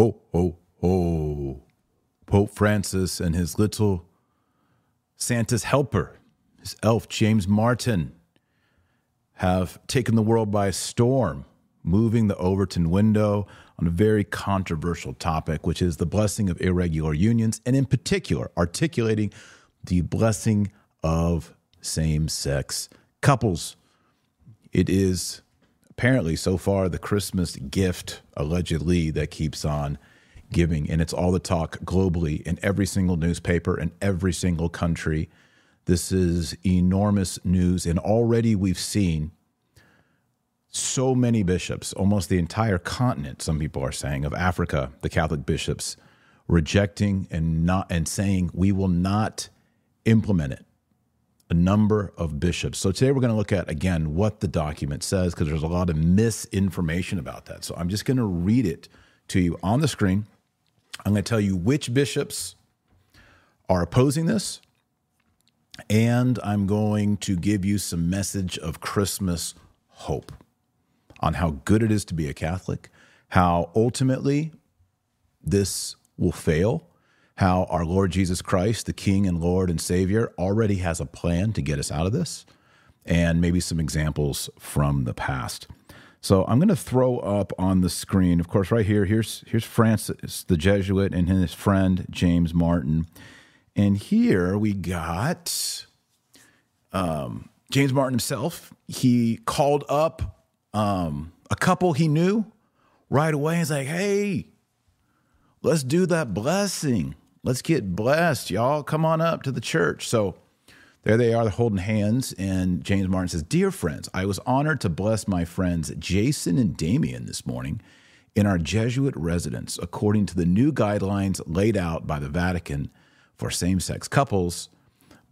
Ho, ho, ho. Pope Francis and his little Santa's helper, his elf, James Martin, have taken the world by storm, moving the Overton window on a very controversial topic, which is the blessing of irregular unions, and in particular, articulating the blessing of same sex couples. It is apparently so far the Christmas gift, allegedly, that keeps on giving. And it's all the talk globally in every single newspaper in every single country. This is enormous news. And already we've seen so many bishops, almost the entire continent, some people are saying, of Africa, the Catholic bishops rejecting and not and saying we will not implement it. A number of bishops. So today we're going to look at again what the document says because there's a lot of misinformation about that. So I'm just going to read it to you on the screen. I'm going to tell you which bishops are opposing this, and I'm going to give you some message of Christmas hope on how good it is to be a Catholic, how ultimately this will fail, how our Lord Jesus Christ, the King and Lord and Savior, already has a plan to get us out of this, and maybe some examples from the past. So I'm going to throw up on the screen, of course, right here. Here's here's Francis, the Jesuit, and his friend James Martin, and here we got um, James Martin himself. He called up um, a couple he knew right away. He's like, "Hey, let's do that blessing. Let's get blessed, y'all. Come on up to the church." So there they are, holding hands. And James Martin says, Dear friends, I was honored to bless my friends Jason and Damien this morning in our Jesuit residence according to the new guidelines laid out by the Vatican for same sex couples.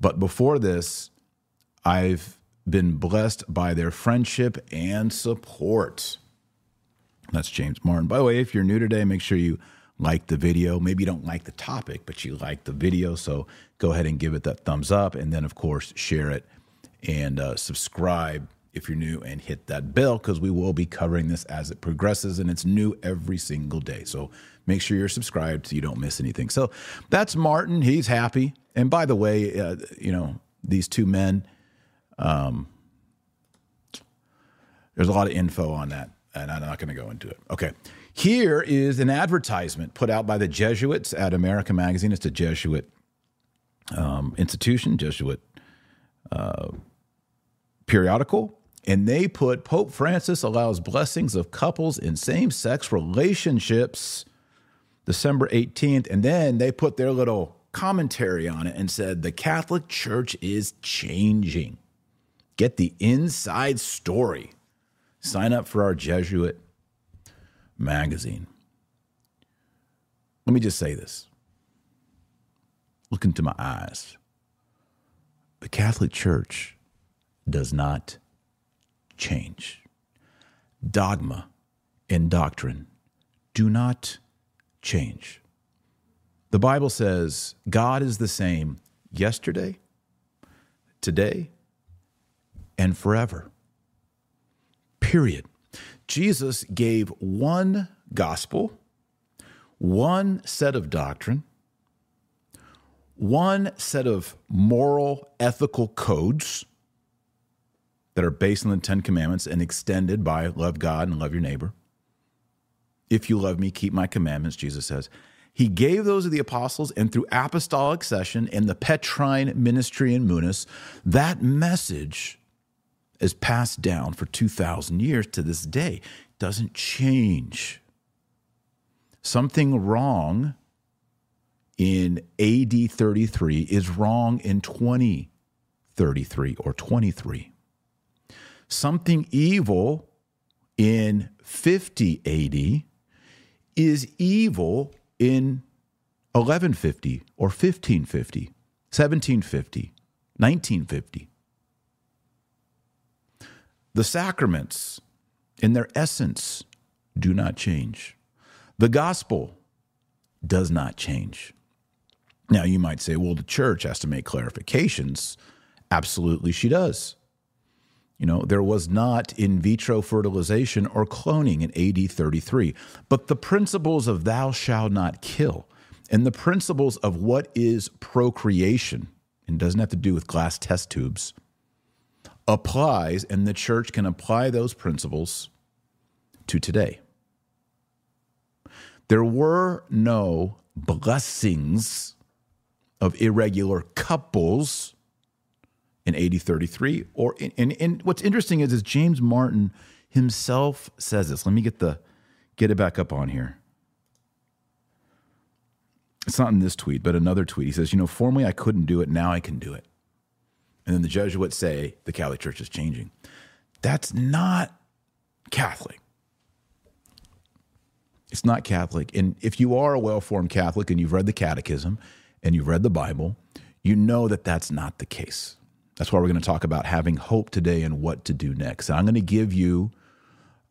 But before this, I've been blessed by their friendship and support. That's James Martin. By the way, if you're new today, make sure you like the video. Maybe you don't like the topic, but you like the video. So go ahead and give it that thumbs up. And then, of course, share it and uh, subscribe if you're new and hit that bell because we will be covering this as it progresses and it's new every single day. So make sure you're subscribed so you don't miss anything. So that's Martin. He's happy. And by the way, uh, you know, these two men, um, there's a lot of info on that, and I'm not going to go into it. Okay. Here is an advertisement put out by the Jesuits at America Magazine. It's a Jesuit um, institution, Jesuit uh, periodical. And they put Pope Francis allows blessings of couples in same sex relationships December 18th. And then they put their little commentary on it and said the Catholic Church is changing. Get the inside story. Sign up for our Jesuit magazine. Let me just say this. Look into my eyes. The Catholic Church does not change. Dogma and doctrine do not change. The Bible says God is the same yesterday, today, and forever. Period. Jesus gave one gospel, one set of doctrine, one set of moral, ethical codes that are based on the Ten Commandments and extended by love God and love your neighbor. If you love me, keep my commandments, Jesus says. He gave those to the apostles, and through apostolic session and the Petrine ministry in munus, that message is passed down for 2,000 years to this day. Doesn't change. Something wrong in AD 33 is wrong in 2033 or 23. Something evil in 50 AD is evil in 1150 or 1550, 1750, 1950. The sacraments, in their essence, do not change. The gospel does not change. Now, you might say, well, the church has to make clarifications. Absolutely, she does. You know, there was not in vitro fertilization or cloning in AD 33. But the principles of thou shalt not kill and the principles of what is procreation, and doesn't have to do with glass test tubes, applies, and the church can apply those principles to today. There were no blessings of irregular couples in AD 33 or in, and, and what's interesting is is James Martin himself says this. Let me get the get it back up on here. It's not in this tweet, but another tweet. He says, "You know, formerly I couldn't do it, now I can do it." And then the Jesuits say the Catholic Church is changing. That's not Catholic. It's not Catholic. And if you are a well formed Catholic and you've read the Catechism and you've read the Bible, you know that that's not the case. That's why we're going to talk about having hope today and what to do next. And I'm going to give you,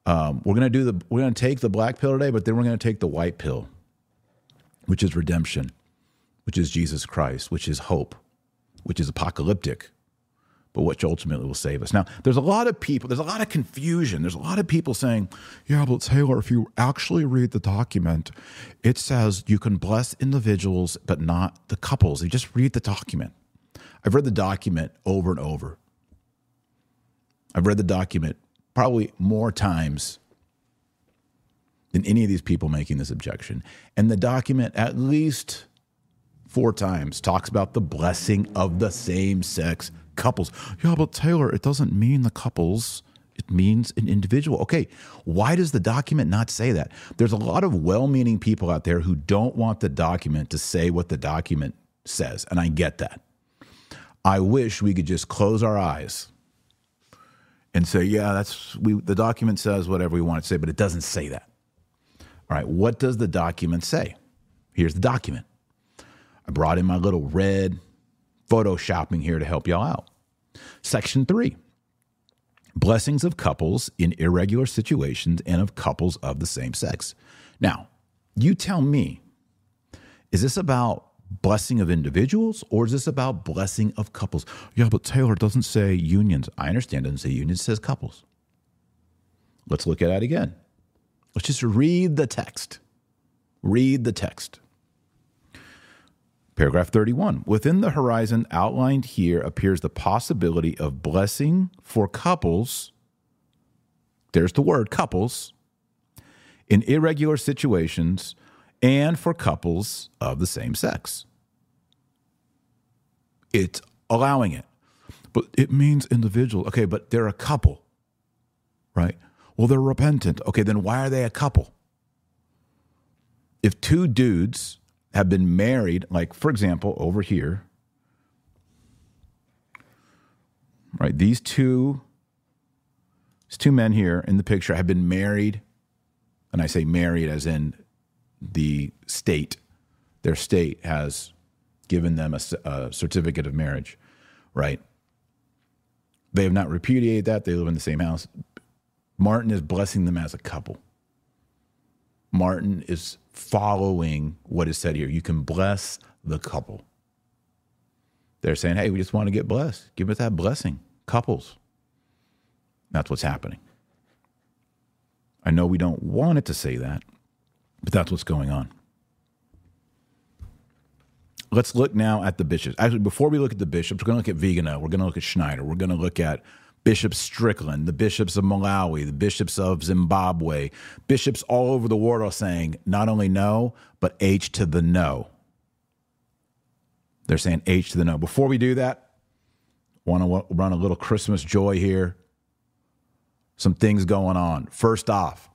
um, we're going to do the, we're going to take the black pill today, but then we're going to take the white pill, which is redemption, which is Jesus Christ, which is hope, which is apocalyptic, but which ultimately will save us. Now, there's a lot of people, there's a lot of confusion. There's a lot of people saying, yeah, but Taylor, if you actually read the document, it says you can bless individuals, but not the couples. You just read the document. I've read the document over and over. I've read the document probably more times than any of these people making this objection. And the document, at least four times, talks about the blessing of the same sex couples. Yeah, but Taylor, it doesn't mean the couples. It means an individual. Okay, why does the document not say that? There's a lot of well meaning people out there who don't want the document to say what the document says. And I get that. I wish we could just close our eyes and say, yeah, that's we the document says whatever we want to say, but it doesn't say that. All right, what does the document say? Here's the document. I brought in my little red photoshopping here to help y'all out. Section three blessings of couples in irregular situations and of couples of the same sex. Now, you tell me, is this about blessing of individuals or is this about blessing of couples? Yeah, but Taylor doesn't say unions. I understand it doesn't say unions, says couples. Let's look at that again. Let's just read the text. Read the text. Paragraph 31. Within the horizon outlined here appears the possibility of blessing for couples. There's the word couples in irregular situations and for couples of the same sex. It's allowing it. But it means individual. Okay, but they're a couple, right? Well, they're repentant. Okay, then why are they a couple? If two dudes have been married, like for example, over here, right? These two, these two men here in the picture have been married, and I say married as in the state, their state has given them a, a certificate of marriage, right? They have not repudiated that. They live in the same house. Martin is blessing them as a couple. Martin is following what is said here. You can bless the couple. They're saying, hey, we just want to get blessed. Give us that blessing. Couples. That's what's happening. I know we don't want it to say that, but that's what's going on. Let's look now at the bishops. Actually, before we look at the bishops, we're going to look at Vigano. We're going to look at Schneider. We're going to look at Bishop Strickland, the bishops of Malawi, the bishops of Zimbabwe, bishops all over the world are saying not only no, but H to the no. They're saying H to the no. Before we do that, want to run a little Christmas joy here. Some things going on. First off,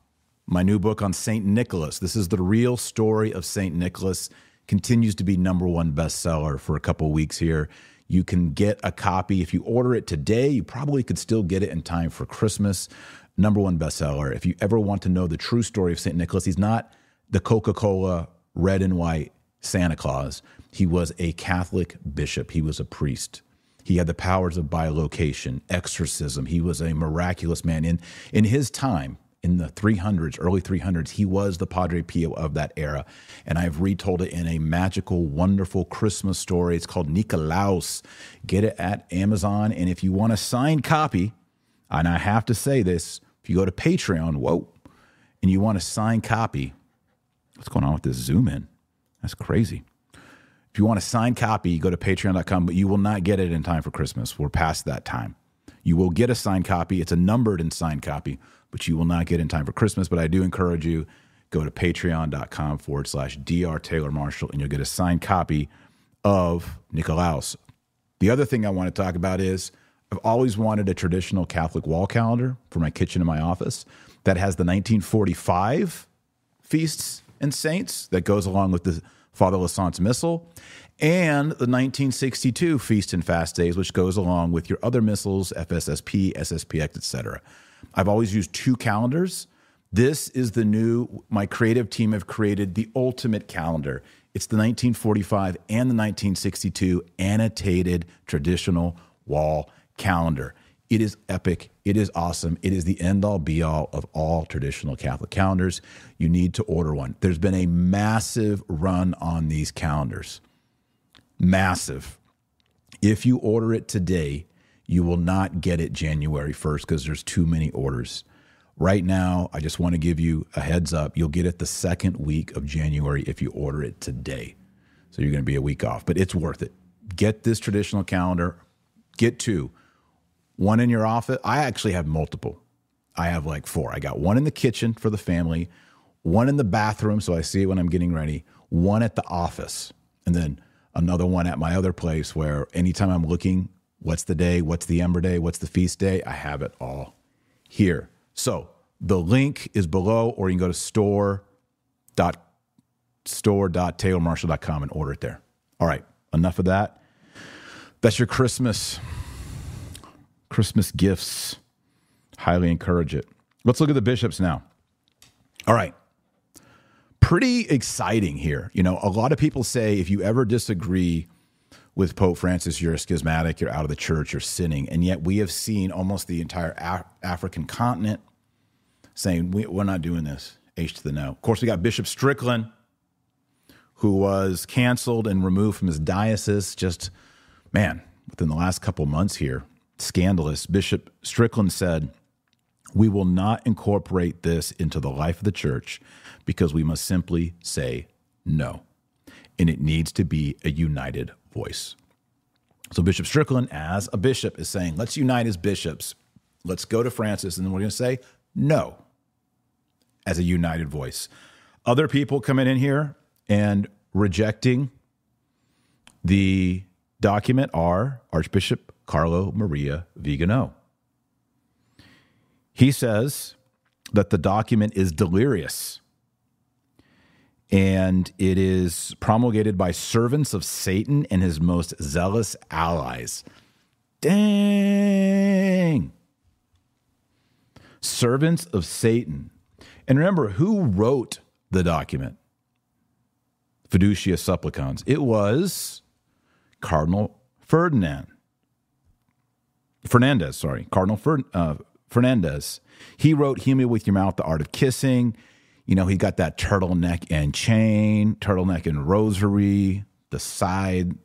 my new book on St. Nicholas. This is the real story of St. Nicholas. Continues to be number one bestseller for a couple weeks here. You can get a copy. If you order it today, you probably could still get it in time for Christmas. Number one bestseller. If you ever want to know the true story of St. Nicholas, he's not the Coca Cola red and white Santa Claus. He was a Catholic bishop, he was a priest. He had the powers of bilocation, exorcism. He was a miraculous man. In, in his time, in the 300s, early 300s. He was the Padre Pio of that era. And I've retold it in a magical, wonderful Christmas story. It's called Nikolaus. Get it at Amazon. And if you want a signed copy, And I have to say this if you go to Patreon, whoa, and you want a signed copy, what's going on with this zoom in? That's crazy. If you want a signed copy, go to patreon.com, but you will not get it in time for Christmas. We're past that time. You will get a signed copy. It's a numbered and signed copy, but you will not get in time for Christmas. But I do encourage you go to patreon.com forward slash dr taylor marshall and you'll get a signed copy of Nikolaus. The other thing I want to talk about is I've always wanted a traditional Catholic wall calendar for my kitchen in my office that has the 1945 feasts and saints that goes along with the Father Lasance's Missal and the 1962 feast and fast days, which goes along with your other missals, FSSP, SSPX, etc. I've always used two calendars. This is the new, my creative team have created the ultimate calendar. It's the 1945 and the 1962 annotated traditional wall calendar. It is epic. It is awesome. It is the end all be all of all traditional Catholic calendars. You need to order one. There's been a massive run on these calendars. Massive. If you order it today, you will not get it January 1st because there's too many orders. Right now, I just want to give you a heads up. You'll get it the second week of January if you order it today. So you're going to be a week off, but it's worth it. Get this traditional calendar, get two one in your office. I actually have multiple. I have like four. I got one in the kitchen for the family, one in the bathroom, so I see it when I'm getting ready, one at the office, and then another one at my other place where anytime I'm looking, what's the day, what's the Ember Day, what's the feast day, I have it all here. So the link is below, or you can go to store dot store.taylormarshall.com and order it there. All right, enough of that. That's your Christmas Christmas gifts. Highly encourage it. Let's look at the bishops now. All right. Pretty exciting here. You know, a lot of people say if you ever disagree with Pope Francis, you're a schismatic, you're out of the church, you're sinning. And yet we have seen almost the entire Af- African continent saying, we, we're not doing this. H to the no. Of course, we got Bishop Strickland, who was canceled and removed from his diocese just, man, within the last couple months here scandalous. Bishop Strickland said, We will not incorporate this into the life of the church because we must simply say no. And it needs to be a united voice. So, Bishop Strickland, as a bishop, is saying, Let's unite as bishops. Let's go to Francis, and then we're going to say no as a united voice. Other people coming in here and rejecting the document are Archbishop Carlo Maria Vigano. He says that the document is delirious and it is promulgated by servants of Satan and his most zealous allies. Dang! Servants of Satan. And remember, who wrote the document? Fiducia Supplicans. It was Cardinal Ferdinand. Fernandez, sorry, Cardinal Fer, uh, Fernandez. He wrote "Heal Me with Your Mouth: The Art of Kissing." You know, he got that turtleneck and chain, turtleneck and rosary, the side,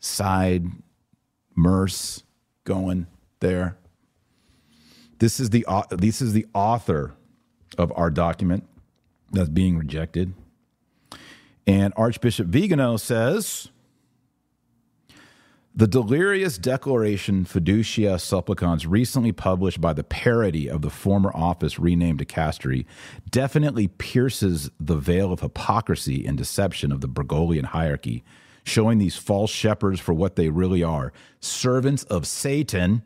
side, merce going there. This is the this is the author of our document that's being rejected. And Archbishop Vigano says the delirious declaration Fiducia Supplicans, recently published by the parody of the former office renamed Dicastery, definitely pierces the veil of hypocrisy and deception of the Bergoglian hierarchy, showing these false shepherds for what they really are servants of Satan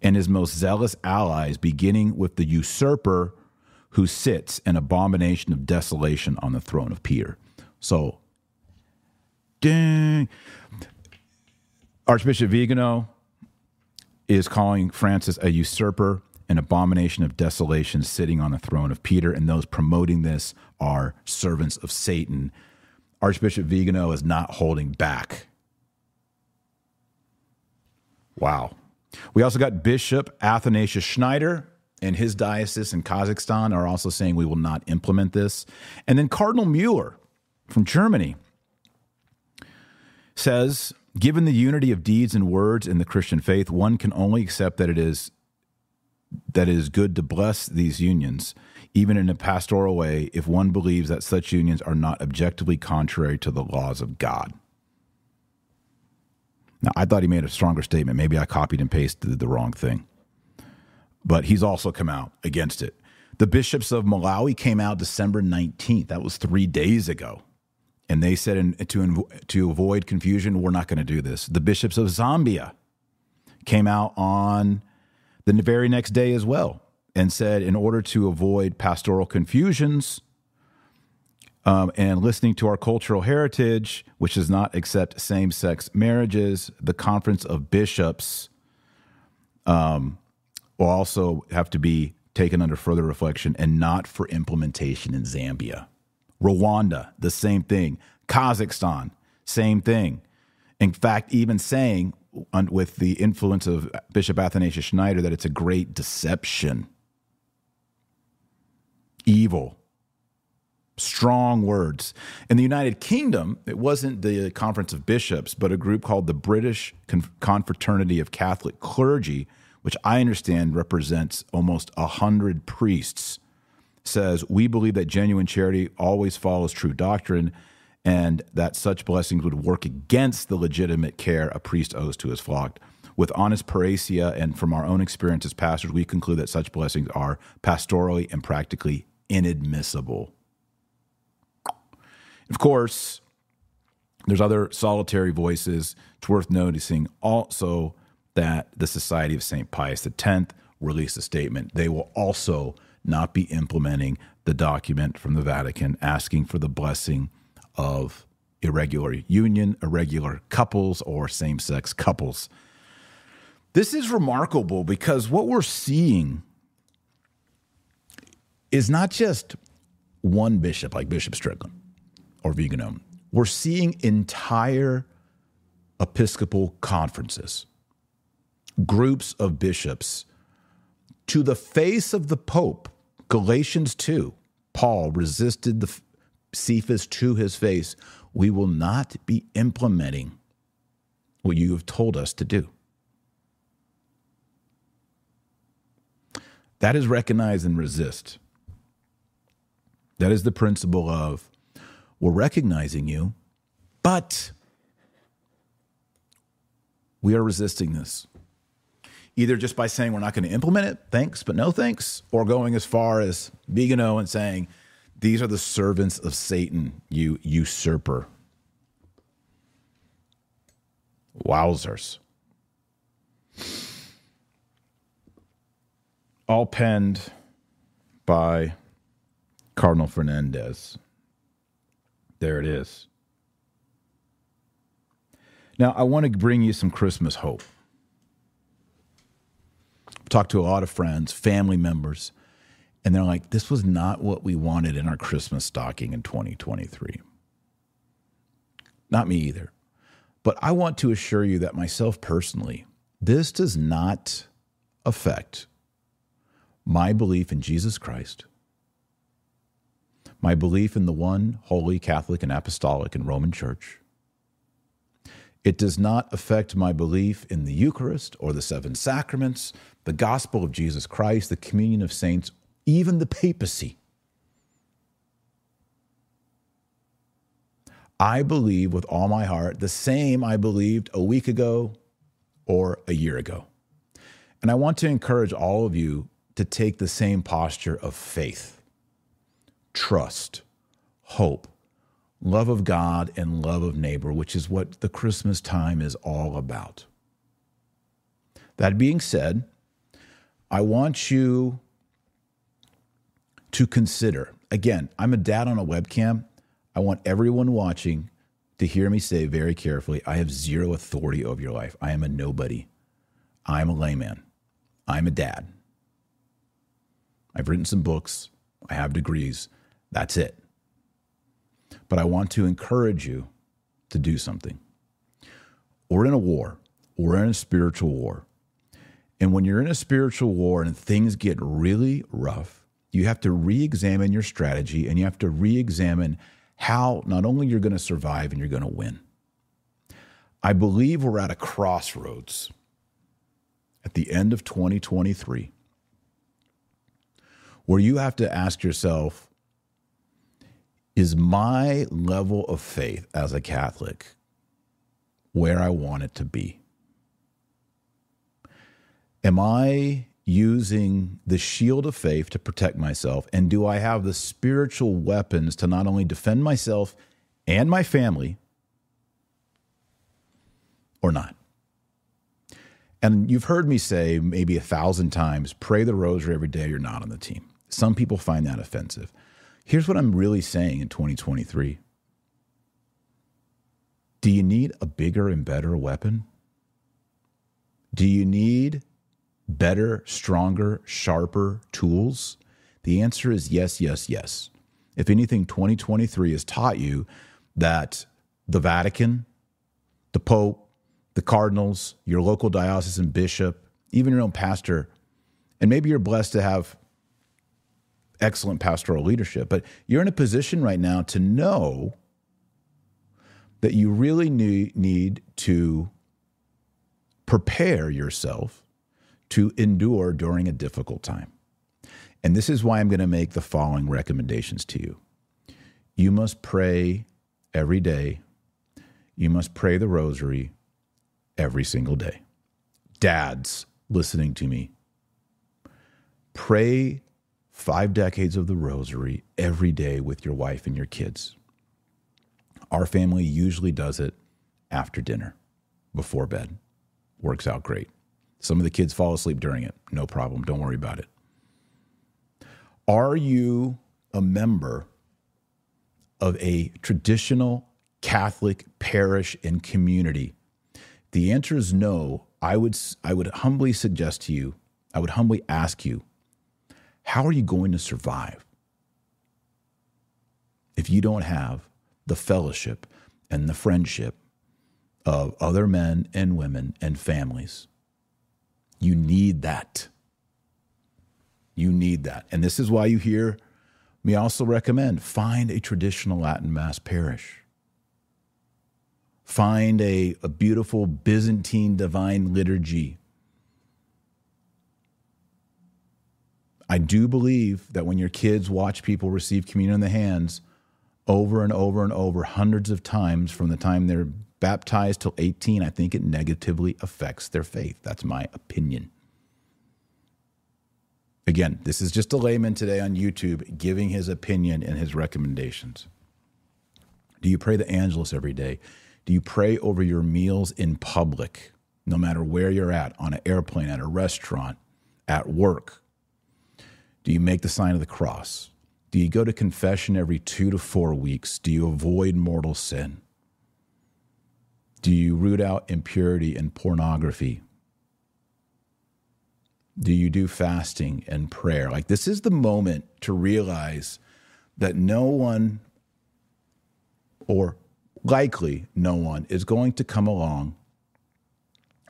and his most zealous allies, beginning with the usurper who sits an abomination of desolation on the throne of Peter. So, dang. Archbishop Vigano is calling Francis a usurper, an abomination of desolation sitting on the throne of Peter, and those promoting this are servants of Satan. Archbishop Vigano is not holding back. Wow. We also got Bishop Athanasius Schneider and his diocese in Kazakhstan are also saying we will not implement this. And then Cardinal Mueller from Germany says Given the unity of deeds and words in the Christian faith, one can only accept that it is that it is good to bless these unions, even in a pastoral way, if one believes that such unions are not objectively contrary to the laws of God. Now, I thought he made a stronger statement. Maybe I copied and pasted the wrong thing. But he's also come out against it. The bishops of Malawi came out December 19th. That was three days ago. And they said in, to, to avoid confusion, we're not going to do this. The bishops of Zambia came out on the very next day as well and said, in order to avoid pastoral confusions um, and listening to our cultural heritage, which does not accept same sex marriages, the Conference of Bishops um, will also have to be taken under further reflection and not for implementation in Zambia. Rwanda, the same thing. Kazakhstan, same thing. In fact, even saying with the influence of Bishop Athanasius Schneider that it's a great deception. Evil. Strong words. In the United Kingdom, it wasn't the Conference of Bishops, but a group called the British Confraternity of Catholic Clergy, which I understand represents almost a hundred priests, says we believe that genuine charity always follows true doctrine and that such blessings would work against the legitimate care a priest owes to his flock. With honest parrhesia and from our own experience as pastors, we conclude that such blessings are pastorally and practically inadmissible. Of course, there's other solitary voices. It's worth noticing also that the Society of St. Pius X released a statement. They will also not be implementing the document from the Vatican asking for the blessing of irregular union, irregular couples, or same sex couples. This is remarkable because what we're seeing is not just one bishop like Bishop Strickland or Vigano. We're seeing entire Episcopal conferences, groups of bishops, to the face of the Pope. Galatians 2, Paul resisted the Cephas to his face, we will not be implementing what you have told us to do. That is recognize and resist. That is the principle of we're recognizing you, but we are resisting this. Either just by saying we're not going to implement it, thanks, but no thanks, or going as far as Vigano and saying, these are the servants of Satan, you usurper. Wowzers. All penned by Cardinal Fernandez. There it is. Now, I want to bring you some Christmas hope. Talked to a lot of friends, family members and they're like, this was not what we wanted in our Christmas stocking in 2023. Not me either. But I want to assure you that myself personally, this does not affect my belief in Jesus Christ, my belief in the one holy Catholic and Apostolic and Roman Church. It does not affect my belief in the Eucharist or the seven sacraments, the gospel of Jesus Christ, the communion of saints, even the papacy. I believe with all my heart the same I believed a week ago or a year ago. And I want to encourage all of you to take the same posture of faith, trust, hope, love of God, and love of neighbor, which is what the Christmas time is all about. That being said, I want you to consider. Again, I'm a dad on a webcam. I want everyone watching to hear me say very carefully I have zero authority over your life. I am a nobody. I'm a layman. I'm a dad. I've written some books. I have degrees. That's it. But I want to encourage you to do something. We're in a war, we're in a spiritual war. And when you're in a spiritual war and things get really rough, you have to re examine your strategy and you have to re examine how not only you're going to survive and you're going to win. I believe we're at a crossroads at the end of 2023 where you have to ask yourself is my level of faith as a Catholic where I want it to be? Am I using the shield of faith to protect myself? And do I have the spiritual weapons to not only defend myself and my family or not? And you've heard me say maybe a thousand times pray the rosary every day you're not on the team. Some people find that offensive. Here's what I'm really saying in 2023 Do you need a bigger and better weapon? Do you need better, stronger, sharper tools? The answer is yes, yes, yes. If anything, 2023 has taught you that the Vatican, the Pope, the cardinals, your local diocesan bishop, even your own pastor, and maybe you're blessed to have excellent pastoral leadership, but you're in a position right now to know that you really need, to prepare yourself to endure during a difficult time. And this is why I'm going to make the following recommendations to you. You must pray every day. You must pray the rosary every single day. Dads listening to me, pray five decades of the rosary every day with your wife and your kids. Our family usually does it after dinner, before bed. Works out great. Some of the kids fall asleep during it. No problem. Don't worry about it. Are you a member of a traditional Catholic parish and community? The answer is no. I would, I would humbly suggest to you, I would humbly ask you, how are you going to survive if you don't have the fellowship and the friendship of other men and women and families? You need that. You need that. And this is why you hear me also recommend find a traditional Latin Mass parish. Find a, a beautiful Byzantine divine liturgy. I do believe that when your kids watch people receive communion in the hands over and over and over, hundreds of times from the time they're baptized till 18, I think it negatively affects their faith. That's my opinion. Again, this is just a layman today on YouTube giving his opinion and his recommendations. Do you pray the Angelus every day? Do you pray over your meals in public, no matter where you're at, on an airplane, at a restaurant, at work? Do you make the sign of the cross? Do you go to confession every two to four weeks? Do you avoid mortal sin? Do you root out impurity and pornography? Do you do fasting and prayer? Like, this is the moment to realize that no one, or likely no one, is going to come along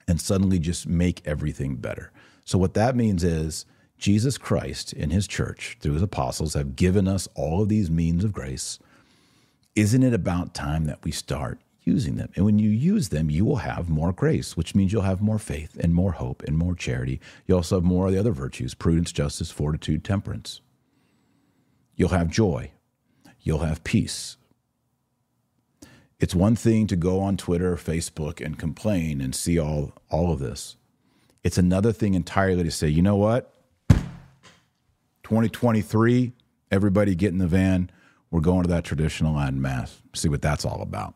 and suddenly just make everything better. So, what that means is Jesus Christ in his church, through his apostles, have given us all of these means of grace. Isn't it about time that we start using them. And when you use them, you will have more grace, which means you'll have more faith and more hope and more charity. You also have more of the other virtues prudence, justice, fortitude, temperance. You'll have joy. You'll have peace. It's one thing to go on Twitter or Facebook and complain and see all, all of this. It's another thing entirely to say, you know what? 2023, everybody get in the van. We're going to that traditional Latin Mass. See what that's all about.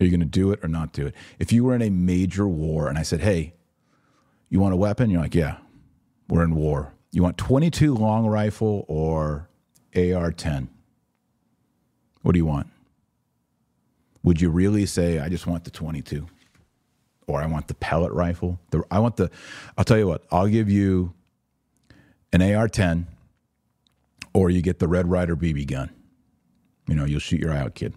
Are you going to do it or not do it? If you were in a major war and I said, hey, you want a weapon? You're like, yeah, we're in war. You want 22 long rifle or AR 10? What do you want? Would you really say, I just want the 22? Or I want the pellet rifle? The, I want the, I'll tell you what, I'll give you an AR 10 or you get the Red Ryder BB gun. You know, you'll shoot your eye out, kid.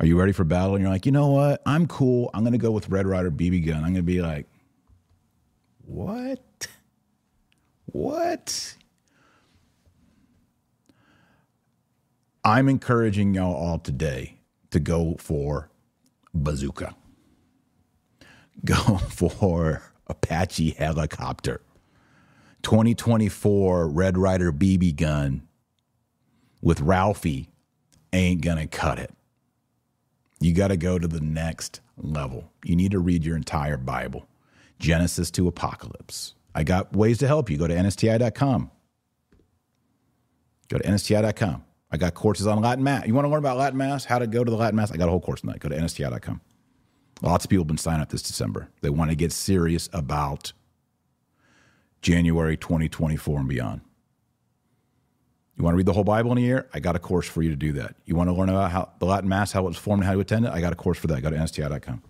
Are you ready for battle? And you're like, you know what? I'm cool. I'm going to go with Red Ryder BB gun. I'm going to be like, what? What? I'm encouraging y'all all today to go for bazooka. Go for Apache helicopter. 2024 Red Ryder BB gun with Ralphie ain't going to cut it. You got to go to the next level. You need to read your entire Bible, Genesis to Apocalypse. I got ways to help you. Go to nsti.com. Go to nsti.com. I got courses on Latin Mass. You want to learn about Latin Mass, how to go to the Latin Mass? I got a whole course on that. Go to nsti.com. Lots of people have been signing up this December. They want to get serious about January 2024 and beyond. You want to read the whole Bible in a year? I got a course for you to do that. You want to learn about how the Latin Mass, how it was formed, and how to attend it? I got a course for that. Go to nsti.com.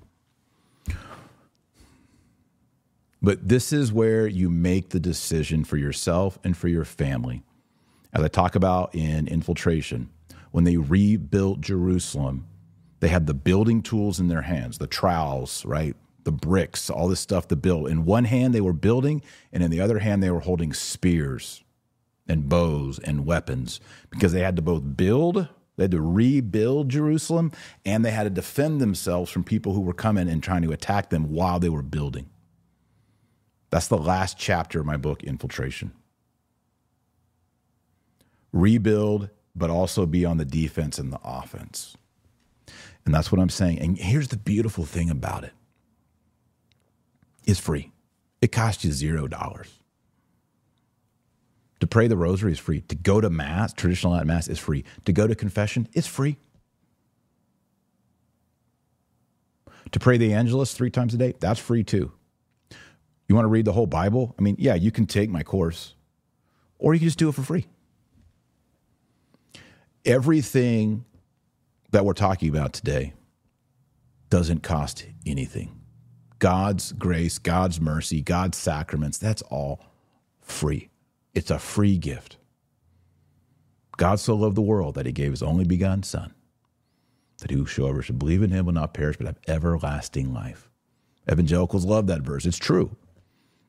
But this is where you make the decision for yourself and for your family. As I talk about in infiltration, when they rebuilt Jerusalem, they had the building tools in their hands, the trowels, right? The bricks, all this stuff to build. In one hand, they were building, and in the other hand, they were holding spears and bows and weapons because they had to both build, they had to rebuild Jerusalem, and they had to defend themselves from people who were coming and trying to attack them while they were building. That's the last chapter of my book, Infiltration. Rebuild, but also be on the defense and the offense. And that's what I'm saying. And here's the beautiful thing about it it's free, it costs you zero dollars. To pray the rosary is free. To go to Mass, traditional Latin Mass, is free. To go to confession is free. To pray the Angelus three times a day, that's free too. You want to read the whole Bible? I mean, yeah, you can take my course, or you can just do it for free. Everything that we're talking about today doesn't cost anything. God's grace, God's mercy, God's sacraments, that's all free. It's a free gift. God so loved the world that he gave his only begotten Son, that whosoever should believe in him will not perish but have everlasting life. Evangelicals love that verse. It's true.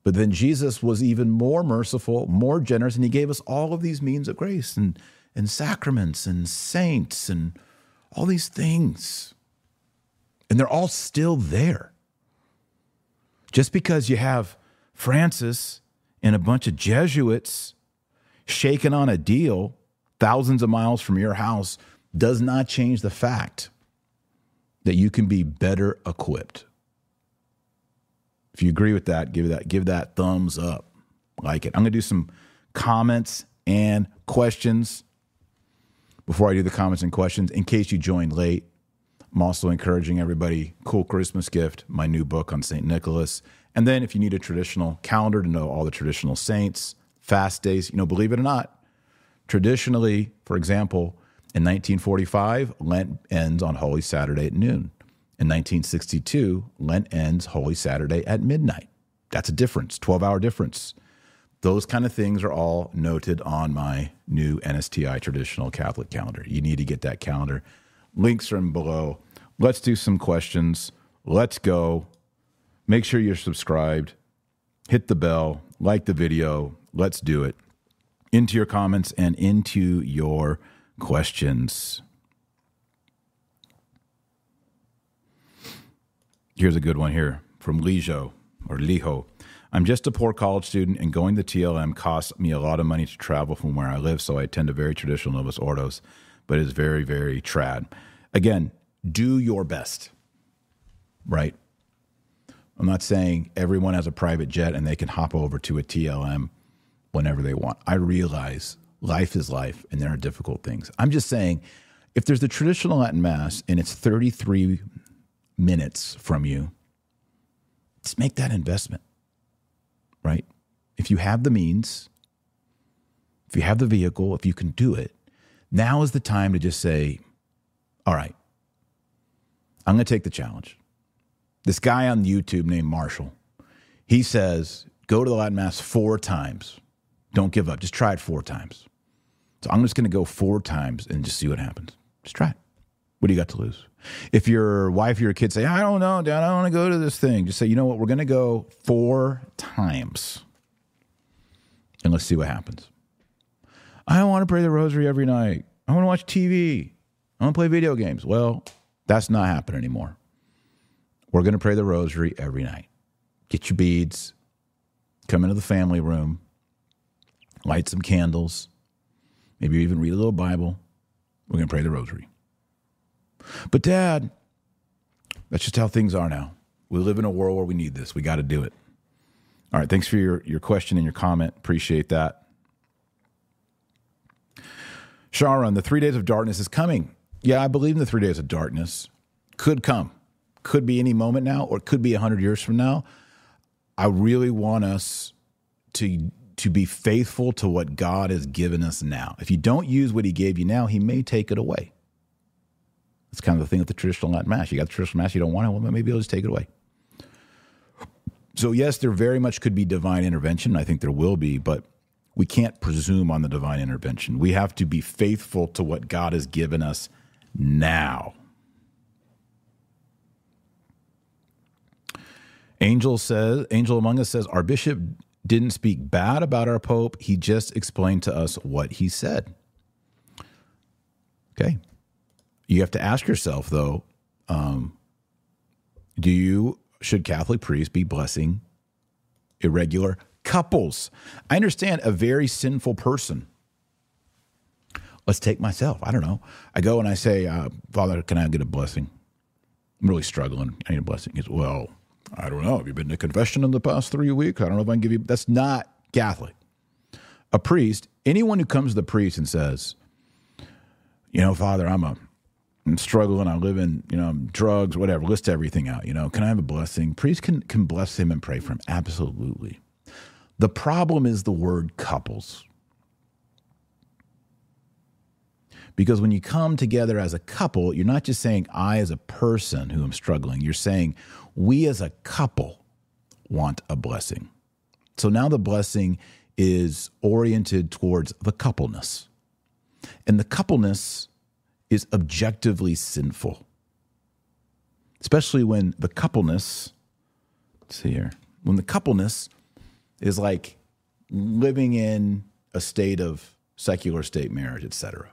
But then Jesus was even more merciful, more generous, and he gave us all of these means of grace and, and sacraments and saints and all these things. And they're all still there. Just because you have Francis and a bunch of Jesuits shaking on a deal thousands of miles from your house does not change the fact that you can be better equipped. If you agree with that, give that give that thumbs up. Like it. I'm going to do some comments and questions before I do the comments and questions in case you joined late. I'm also encouraging everybody cool Christmas gift, my new book on St. Nicholas. And then if you need a traditional calendar to know all the traditional saints, fast days, you know, believe it or not, traditionally, for example, in 1945, Lent ends on Holy Saturday at noon. In 1962, Lent ends Holy Saturday at midnight. That's a difference, 12 hour difference. Those kind of things are all noted on my new NSTI traditional Catholic calendar. You need to get that calendar. Links are in below. Let's do some questions. Let's go. Make sure you're subscribed. Hit the bell. Like the video. Let's do it. Into your comments and into your questions. Here's a good one here from Lijo or Lijo. I'm just a poor college student, and going to TLM costs me a lot of money to travel from where I live, so I attend a very traditional Novus Ordos, but it's very, very trad. Again, do your best, right? I'm not saying everyone has a private jet and they can hop over to a TLM whenever they want. I realize life is life and there are difficult things. I'm just saying if there's the traditional Latin Mass and it's 33 minutes from you, just make that investment right? If you have the means, if you have the vehicle, if you can do it, now is the time to just say, all right, I'm going to take the challenge. This guy on YouTube named Marshall, he says, go to the Latin Mass four times. Don't give up. Just try it four times. So I'm just going to go four times and just see what happens. Just try it. What do you got to lose? If your wife or your kids say, I don't know, Dad, I don't want to go to this thing, just say, you know what, we're going to go four times and let's see what happens. I don't want to pray the rosary every night. I want to watch TV. I want to play video games. Well, that's not happening anymore. We're going to pray the rosary every night. get your beads, come into the family room, light some candles, maybe even read a little Bible. We're going to pray the rosary. But, Dad, that's just how things are now. We live in a world where we need this. We got to do it. All right. Thanks for your, your question and your comment. Appreciate that. Sharon, the three days of darkness is coming. Yeah, I believe in the three days of darkness. Could come. Could be any moment now, or it could be 100 years from now. I really want us to to be faithful to what God has given us now. If you don't use what He gave you now, He may take it away. It's kind of the thing with the traditional Latin Mass. You got the traditional Mass, you don't want it, well, maybe He'll just take it away. So, yes, there very much could be divine intervention. I think there will be, but we can't presume on the divine intervention. We have to be faithful to what God has given us now. Angel says, Angel Among Us says, our bishop didn't speak bad about our pope. He just explained to us what he said. Okay. You have to ask yourself, though, um, do you, should Catholic priests be blessing irregular couples? I understand a very sinful person. Let's take myself. I don't know. I go and I say, uh, Father, can I get a blessing? I'm really struggling. I need a blessing. He's, well, I don't know. Have you been to confession in the past three weeks? I don't know if I can give you. That's not Catholic. A priest, anyone who comes to the priest and says, you know, Father, I'm a, I'm struggling. I live in, you know, drugs, whatever. List everything out. You know, can I have a blessing? Priest can can bless him and pray for him. Absolutely. The problem is the word couples. Because when you come together as a couple, you're not just saying, I as a person who am struggling, you're saying, we as a couple want a blessing. So now the blessing is oriented towards the coupleness. And the coupleness is objectively sinful, especially when the coupleness, let's see here, when the coupleness is like living in a state of secular state marriage, etc.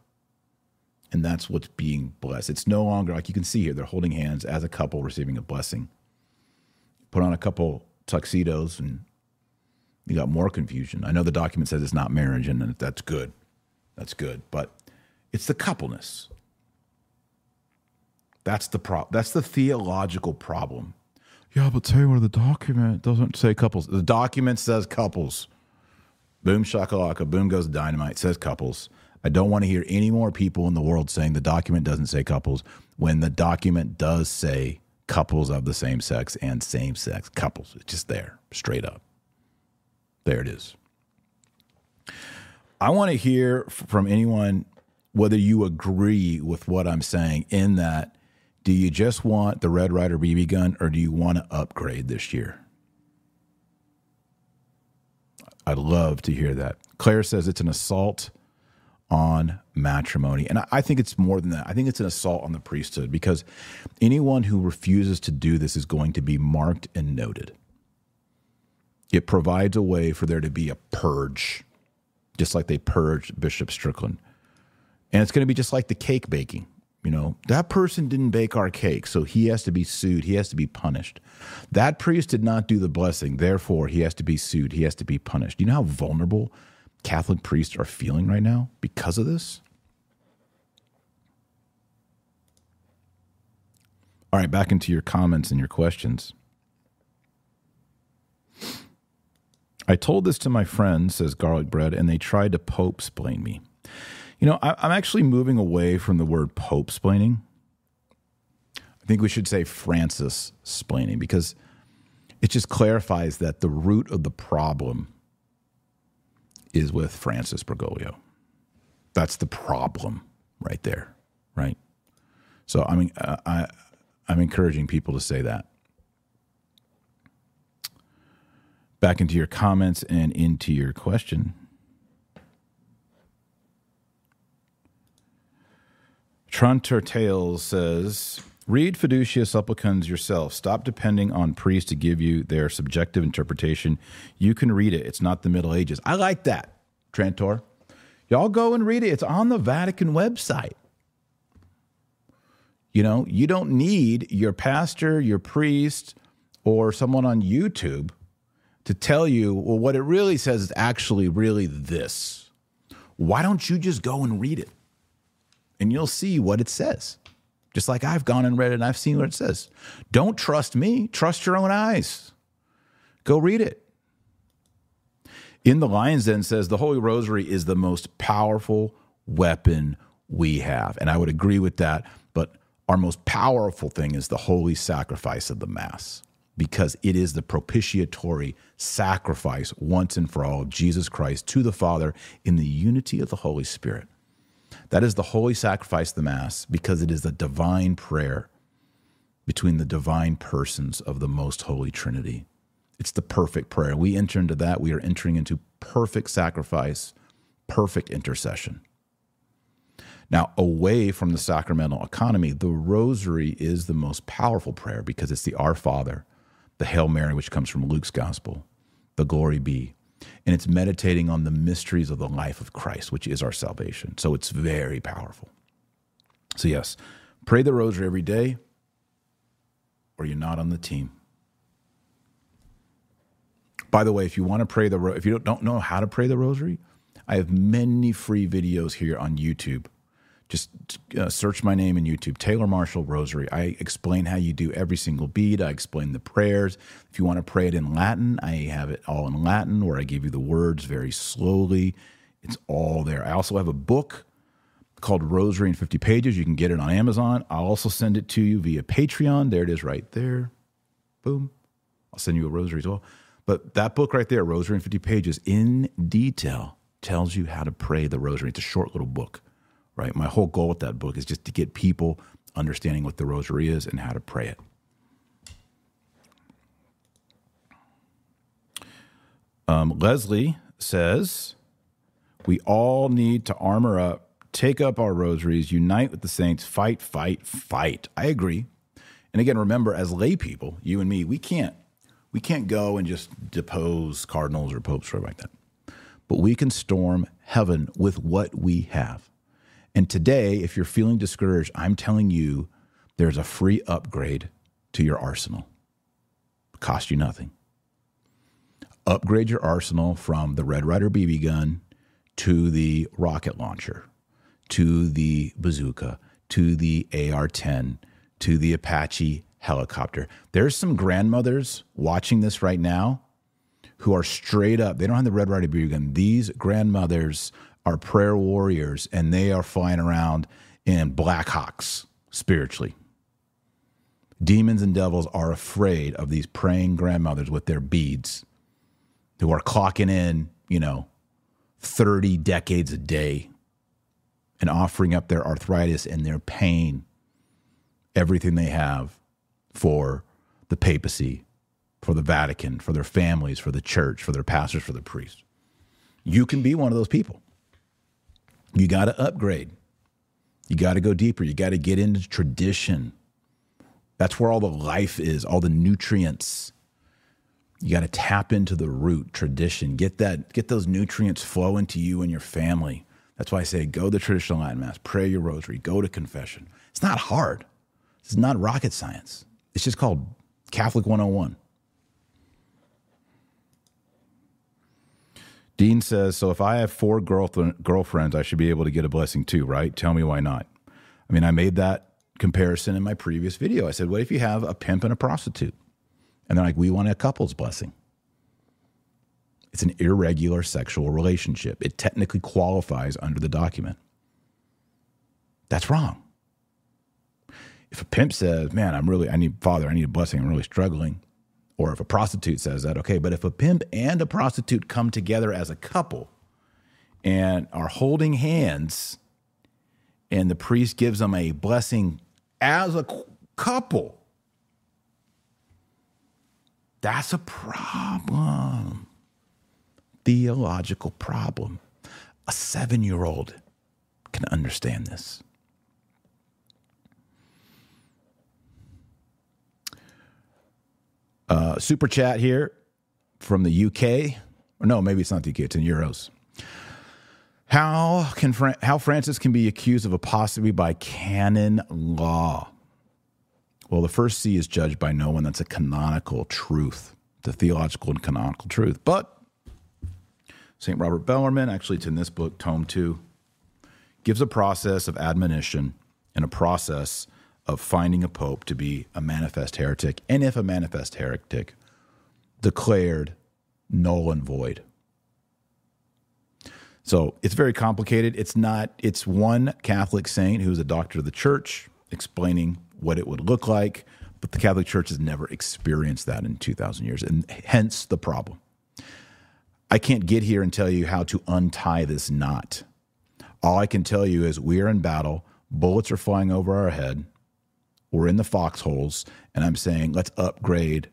And that's what's being blessed. It's no longer like you can see here, they're holding hands as a couple receiving a blessing put on a couple tuxedos and you got more confusion. I know the document says it's not marriage, and that's good. That's good. But it's the coupleness. That's the pro- that's the theological problem. Yeah, but tell you what, the document doesn't say couples. The document says couples. Boom shakalaka, boom goes dynamite, says couples. I don't want to hear any more people in the world saying the document doesn't say couples when the document does say couples of the same sex and same sex couples. It's just there, straight up. There it is. I want to hear from anyone whether you agree with what I'm saying in that do you just want the Red Ryder BB gun or do you want to upgrade this year? I'd love to hear that. Claire says it's an assault on matrimony. And I think it's more than that. I think it's an assault on the priesthood because anyone who refuses to do this is going to be marked and noted. It provides a way for there to be a purge, just like they purged Bishop Strickland. And it's going to be just like the cake baking. You know, that person didn't bake our cake, so he has to be sued. He has to be punished. That priest did not do the blessing, therefore, he has to be sued. He has to be punished. You know how vulnerable Catholic priests are feeling right now because of this? All right, back into your comments and your questions. I told this to my friends, says Garlic Bread, and they tried to pope splain me. You know, I, am actually moving away from the word pope splaining. I think we should say Francis splaining because it just clarifies that the root of the problem is with Francis Bergoglio. That's the problem right there, right? So I mean, uh, I I'm encouraging people to say that. Back into your comments and into your question. Trunter Tales says, Read Fiducia Supplicans yourself. Stop depending on priests to give you their subjective interpretation. You can read it. It's not the Middle Ages. I like that, Trantor. Y'all go and read it. It's on the Vatican website. You know, you don't need your pastor, your priest, or someone on YouTube to tell you, well, what it really says is actually really this. Why don't you just go and read it? And you'll see what it says. Just like I've gone and read it and I've seen what it says. Don't trust me, trust your own eyes. Go read it. In the Lion's Den says the Holy Rosary is the most powerful weapon we have. And I would agree with that. But our most powerful thing is the holy sacrifice of the Mass because it is the propitiatory sacrifice once and for all of Jesus Christ to the Father in the unity of the Holy Spirit. That is the holy sacrifice of the Mass because it is a divine prayer between the divine persons of the most holy Trinity. It's the perfect prayer. We enter into that. We are entering into perfect sacrifice, perfect intercession. Now, away from the sacramental economy, the rosary is the most powerful prayer because it's the Our Father, the Hail Mary, which comes from Luke's gospel, the Glory Be. And it's meditating on the mysteries of the life of Christ, which is our salvation. So it's very powerful. So, yes, pray the rosary every day, or you're not on the team. By the way, if you want to pray the if you don't know how to pray the rosary, I have many free videos here on YouTube just uh, search my name in YouTube, Taylor Marshall Rosary. I explain how you do every single bead. I explain the prayers. If you want to pray it in Latin, I have it all in Latin where I give you the words very slowly. It's all there. I also have a book called Rosary in 50 Pages. You can get it on Amazon. I'll also send it to you via Patreon. There it is right there. Boom. I'll send you a rosary as well. But that book right there, Rosary in 50 Pages, in detail tells you how to pray the rosary. It's a short little book right? My whole goal with that book is just to get people understanding what the rosary is and how to pray it. Um, Leslie says, We all need to armor up, take up our rosaries, unite with the saints, fight, fight, fight. I agree. And again, remember, as lay people, you and me, we can't we can't go and just depose cardinals or popes or like that. But we can storm heaven with what we have. And today, if you're feeling discouraged, I'm telling you there's a free upgrade to your arsenal. It cost you nothing. Upgrade your arsenal from the Red Ryder BB gun to the rocket launcher, to the bazooka, to the AR 10, to the Apache helicopter. There's some grandmothers watching this right now who are straight up, they don't have the Red Ryder BB gun. These grandmothers are prayer warriors and they are flying around in Black Hawks spiritually. Demons and devils are afraid of these praying grandmothers with their beads who are clocking in, you know, 30 decades a day and offering up their arthritis and their pain, everything they have for the papacy, for the Vatican, for their families, for the church, for their pastors, for the priests. You can be one of those people. You got to upgrade. You got to go deeper. You got to get into tradition. That's where all the life is, all the nutrients. You got to tap into the root tradition. Get that get those nutrients flow into you and your family. That's why I say go the traditional Latin mass, pray your rosary, go to confession. It's not hard. It's not rocket science. It's just called Catholic 101. Dean says, So if I have four girlfriends, I should be able to get a blessing too, right? Tell me why not. I mean, I made that comparison in my previous video. I said, What if you have a pimp and a prostitute? And they're like, We want a couple's blessing. It's an irregular sexual relationship. It technically qualifies under the document. That's wrong. If a pimp says, Man, I'm really, I need, Father, I need a blessing, I'm really struggling, or if a prostitute says that, okay. But if a pimp and a prostitute come together as a couple and are holding hands, and the priest gives them a blessing as a couple, that's a problem. Theological problem. A seven year old can understand this. Uh, super chat here from the UK. Or no, maybe it's not the UK, it's in euros. How can how Francis can be accused of apostasy by canon law? Well, the first See is judged by no one. That's a canonical truth, the theological and canonical truth. But St. Robert Bellarmine, actually, it's in this book, Tome 2, gives a process of admonition and a process of finding a pope to be a manifest heretic. And if a manifest heretic, declared null and void. So it's very complicated. It's not, it's one Catholic saint who's a doctor of the church explaining what it would look like, but the Catholic Church has never experienced that in 2,000 years, and hence the problem. I can't get here and tell you how to untie this knot. All I can tell you is we are in battle, bullets are flying over our head, we're in the foxholes, and I'm saying let's upgrade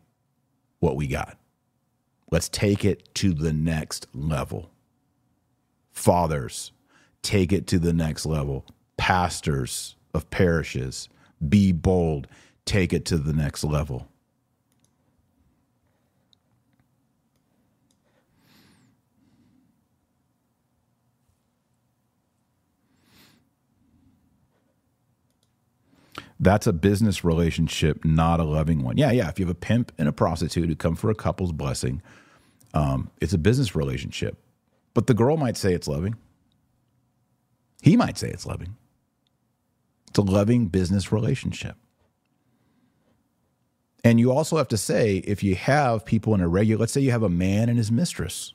what we got. Let's take it to the next level. Fathers, take it to the next level. Pastors of parishes, be bold, take it to the next level. That's a business relationship, not a loving one. Yeah, yeah. If you have a pimp and a prostitute who come for a couple's blessing, um, it's a business relationship. But the girl might say it's loving. He might say it's loving. It's a loving business relationship. And you also have to say if you have people in a regular, let's say you have a man and his mistress,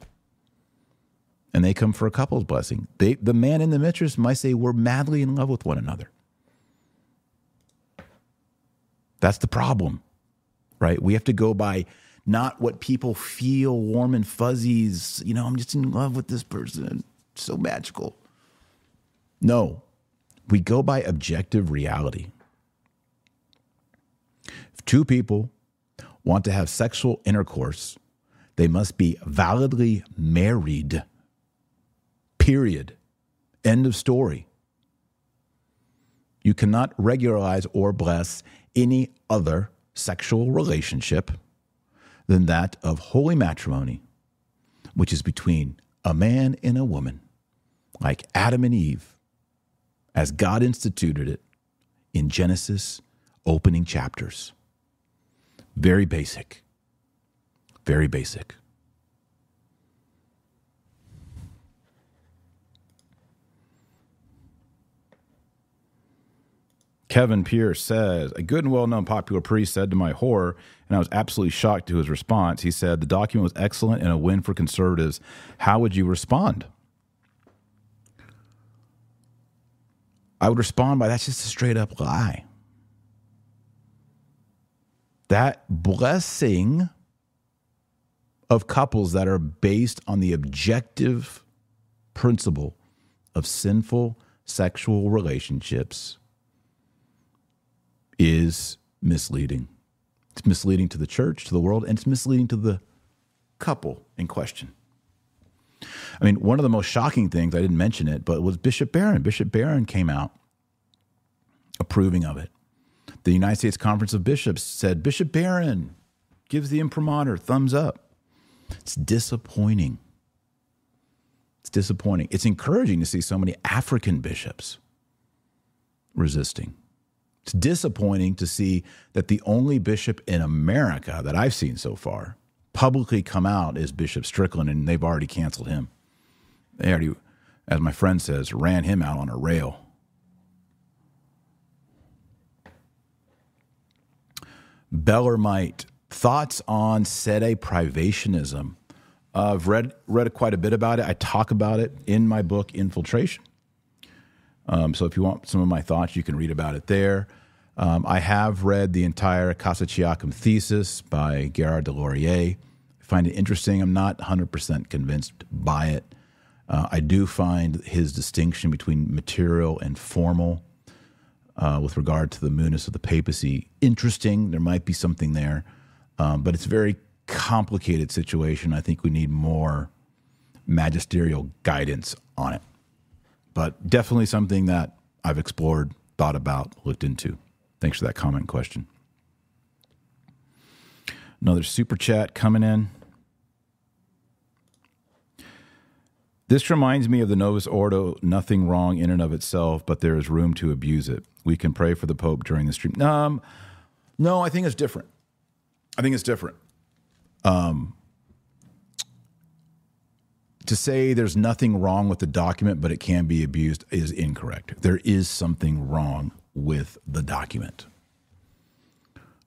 and they come for a couple's blessing, they, the man and the mistress might say, We're madly in love with one another. That's the problem, right? We have to go by not what people feel warm and fuzzies. You know, I'm just in love with this person. so magical. No, we go by objective reality. If two people want to have sexual intercourse, they must be validly married. Period. End of story. You cannot regularize or bless any other sexual relationship than that of holy matrimony, which is between a man and a woman, like Adam and Eve, as God instituted it in Genesis opening chapters. Very basic. Very basic. Kevin Pierce says, A good and well known popular priest said to my horror, and I was absolutely shocked to his response. He said, The document was excellent and a win for conservatives. How would you respond? I would respond by that's just a straight up lie. That blessing of couples that are based on the objective principle of sinful sexual relationships is misleading. It's misleading to the church, to the world, and it's misleading to the couple in question. I mean, one of the most shocking things, I didn't mention it, but was Bishop Barron. Bishop Barron came out approving of it. The United States Conference of Bishops said, Bishop Barron gives the imprimatur thumbs up. It's disappointing. It's disappointing. It's encouraging to see so many African bishops resisting. It's disappointing to see that the only bishop in America that I've seen so far publicly come out is Bishop Strickland, and they've already canceled him. They already, as my friend says, ran him out on a rail. Bellarmite, thoughts on sede privationism. Uh, I've read read quite a bit about it. I talk about it in my book Infiltration. Um, so if you want some of my thoughts, you can read about it there. Um, I have read the entire Cassiciacum thesis by Guérard des Lauriers. I find it interesting. I'm not 100% convinced by it. Uh, I do find his distinction between material and formal uh, with regard to the munus of the papacy interesting. There might be something there, um, but it's a very complicated situation. I think we need more magisterial guidance on it but definitely something that I've explored, thought about, looked into. Thanks for that comment question. Another super chat coming in. This reminds me of the Novus Ordo, nothing wrong in and of itself, but there is room to abuse it. We can pray for the Pope during the stream. Um, No, I think it's different. I think it's different. Um, to say there's nothing wrong with the document, but it can be abused is incorrect. There is something wrong with the document.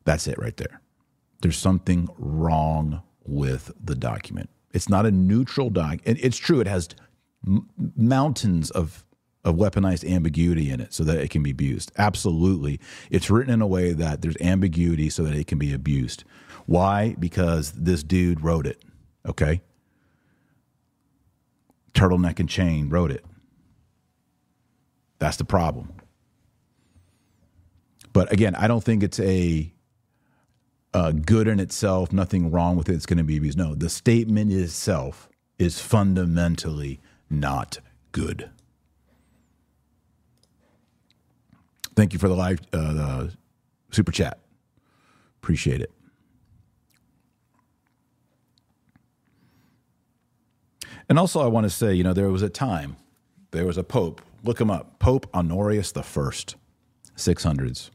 That's it right there. There's something wrong with the document. It's not a neutral doc. It's true. It has m- mountains of of weaponized ambiguity in it so that it can be abused. Absolutely. It's written in a way that there's ambiguity so that it can be abused. Why? Because this dude wrote it. Okay. Turtleneck and Chain wrote it. That's the problem. But again, I don't think it's a uh, good in itself, nothing wrong with it. It's going to be abused. No, the statement itself is fundamentally not good. Thank you for the live uh, the super chat. Appreciate it. And also, I want to say, you know, there was a time, there was a pope. Look him up, Pope Honorius the First, six hundreds.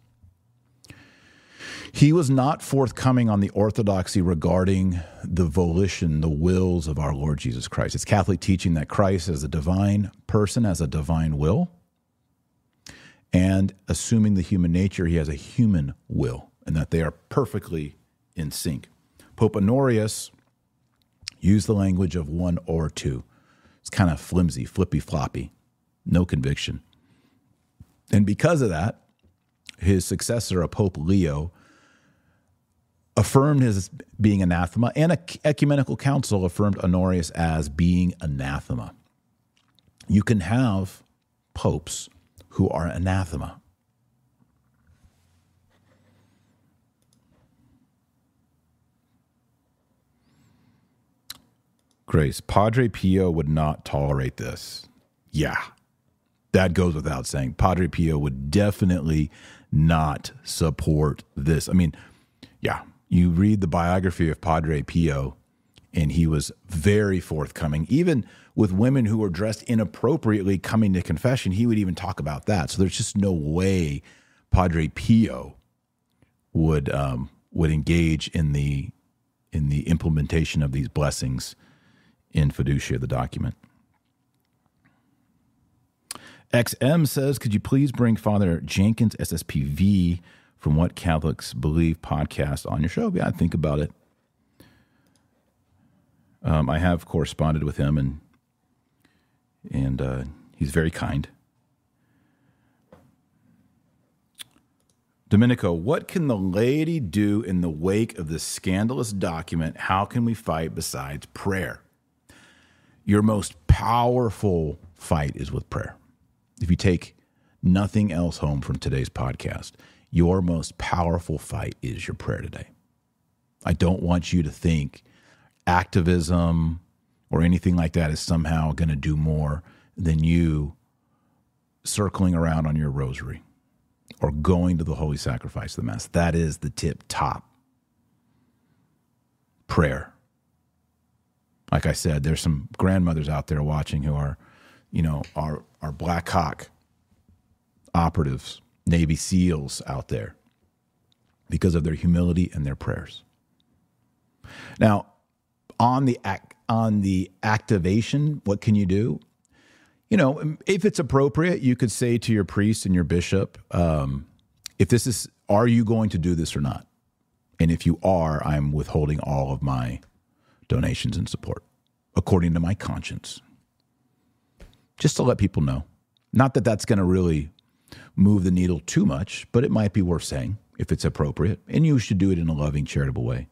He was not forthcoming on the orthodoxy regarding the volition, the wills of our Lord Jesus Christ. It's Catholic teaching that Christ, as a divine person, has a divine will, and assuming the human nature, he has a human will, and that they are perfectly in sync. Pope Honorius used the language of one or two. It's kind of flimsy, flippy floppy, no conviction. And because of that, his successor, a Pope Leo, affirmed his being anathema, and an ecumenical council affirmed Honorius as being anathema. You can have popes who are anathema. Grace, Padre Pio would not tolerate this. Yeah, that goes without saying. Padre Pio would definitely not support this. I mean, yeah, you read the biography of Padre Pio, and he was very forthcoming, even with women who were dressed inappropriately coming to confession. He would even talk about that. So there's just no way Padre Pio would um, would engage in the in the implementation of these blessings in fiducia, the document. XM says, could you please bring Father Jenkins SSPV from What Catholics Believe podcast on your show. Yeah, I think about it. Um, I have corresponded with him, and and uh, he's very kind. Domenico, what can the laity do in the wake of this scandalous document? How can we fight besides prayer? Your most powerful fight is with prayer. If you take nothing else home from today's podcast, your most powerful fight is your prayer today. I don't want you to think activism or anything like that is somehow going to do more than you circling around on your rosary or going to the holy sacrifice of the mass. That is the tip top prayer. Like I said, there's some grandmothers out there watching who are, you know, are are Black Hawk operatives Navy SEALs out there because of their humility and their prayers. Now, on the act, on the activation, what can you do? You know, if it's appropriate, you could say to your priest and your bishop, um, if this is, are you going to do this or not? And if you are, I'm withholding all of my donations and support according to my conscience. Just to let people know. Not that that's going to really move the needle too much, but it might be worth saying if it's appropriate. And you should do it in a loving, charitable way.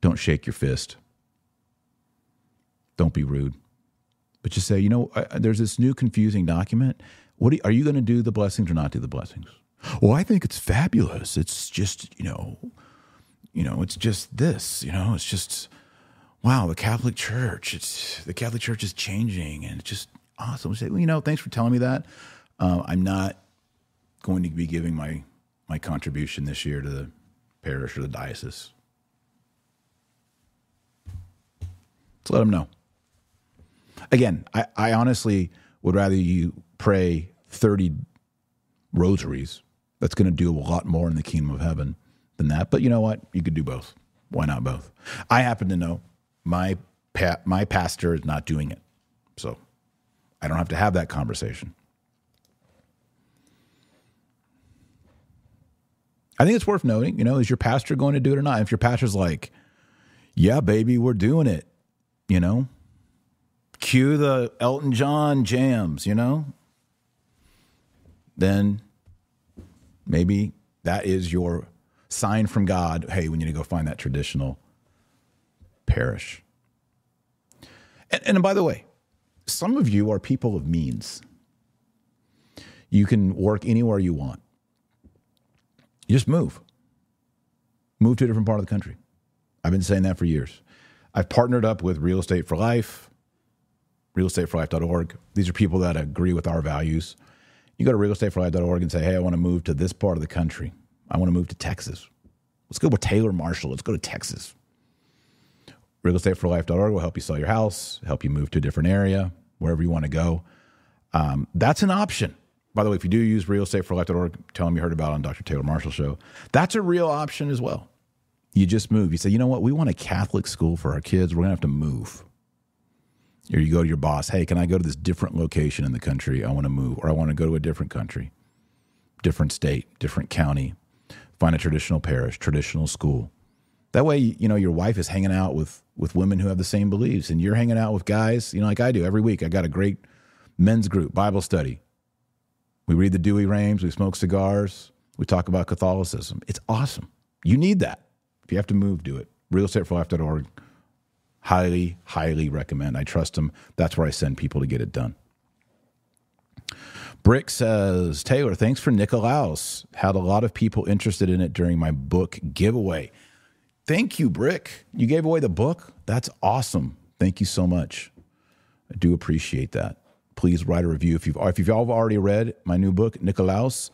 Don't shake your fist. Don't be rude. But just say, you know, there's this new confusing document. What you, are you going to do the blessings or not do the blessings? Well, I think it's fabulous. It's just, you know, you know, it's just this, you know, it's just wow, the Catholic Church. It's the Catholic Church is changing and it's just awesome. We say, well, you know, thanks for telling me that. Uh, I'm not going to be giving my my contribution this year to the parish or the diocese. Let's let them know. Again, I, I honestly would rather you pray 30 rosaries. That's going to do a lot more in the kingdom of heaven than that. But you know what? You could do both. Why not both? I happen to know my pa- my pastor is not doing it, so I don't have to have that conversation. I think it's worth noting, you know, is your pastor going to do it or not? If your pastor's like, yeah, baby, we're doing it, you know, cue the Elton John jams, you know, then maybe that is your sign from God. Hey, we need to go find that traditional parish. And, and by the way, some of you are people of means. You can work anywhere you want. Just move. Move to a different part of the country. I've been saying that for years. I've partnered up with Real Estate for Life, realestateforlife.org. These are people that agree with our values. You go to realestateforlife.org and say, hey, I want to move to this part of the country. I want to move to Texas. Let's go with Taylor Marshall. Let's go to Texas. Realestateforlife.org will help you sell your house, help you move to a different area, wherever you want to go. Um, that's an option. By the way, if you do use realestateforlife.org, tell them you heard about it on Dr. Taylor Marshall show. That's a real option as well. You just move. You say, you know what? We want a Catholic school for our kids. We're going to have to move. Or you go to your boss, hey, can I go to this different location in the country? I want to move. Or I want to go to a different country, different state, different county, find a traditional parish, traditional school. That way, you know, your wife is hanging out with with women who have the same beliefs, and you're hanging out with guys, you know, like I do every week. I got a great men's group, Bible study. We read the Douay-Rheims, we smoke cigars, we talk about Catholicism. It's awesome. You need that. If you have to move, do it. Realestateforlife.org. Highly, highly recommend. I trust them. That's where I send people to get it done. Brick says, Taylor, thanks for Nikolaus. Had a lot of people interested in it during my book giveaway. Thank you, Brick. You gave away the book. That's awesome. Thank you so much. I do appreciate that. Please write a review if you've if you've already read my new book, Nikolaus.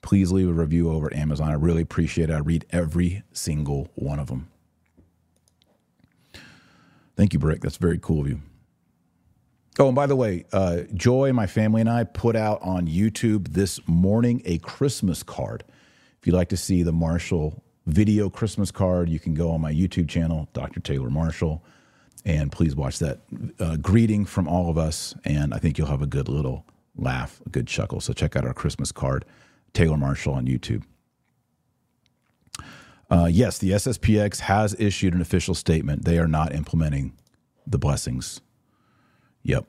Please leave a review over at Amazon. I really appreciate it. I read every single one of them. Thank you, Brick. That's very cool of you. Oh, and by the way, uh, Joy, my family, and I put out on YouTube this morning a Christmas card. If you'd like to see the Marshall video Christmas card, you can go on my YouTube channel, Dr. Taylor Marshall, and please watch that uh, greeting from all of us. And I think you'll have a good little laugh, a good chuckle. So check out our Christmas card, Taylor Marshall on YouTube. Uh, yes, the SSPX has issued an official statement. They are not implementing the blessings. Yep.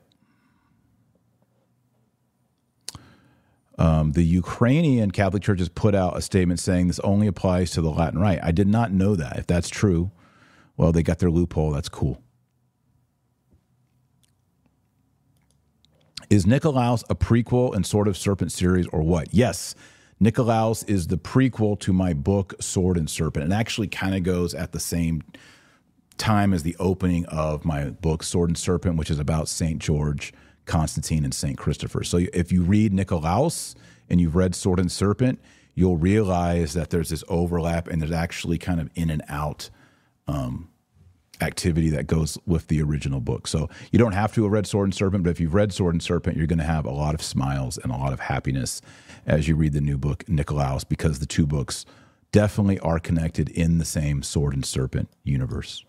Um, the Ukrainian Catholic Church has put out a statement saying this only applies to the Latin Rite. I did not know that. If that's true, well, they got their loophole. That's cool. Is Nikolaus a prequel and Sword of Serpent series or what? Yes, Nikolaus is the prequel to my book Sword and Serpent. It actually kind of goes at the same time as the opening of my book Sword and Serpent, which is about St. George Constantine and St. Christopher. So if you read Nikolaus and you've read Sword and Serpent, you'll realize that there's this overlap and there's actually kind of in and out um, activity that goes with the original book. So you don't have to have read Sword and Serpent, but if you've read Sword and Serpent, you're going to have a lot of smiles and a lot of happiness as you read the new book, Nikolaus, because the two books definitely are connected in the same Sword and Serpent universe.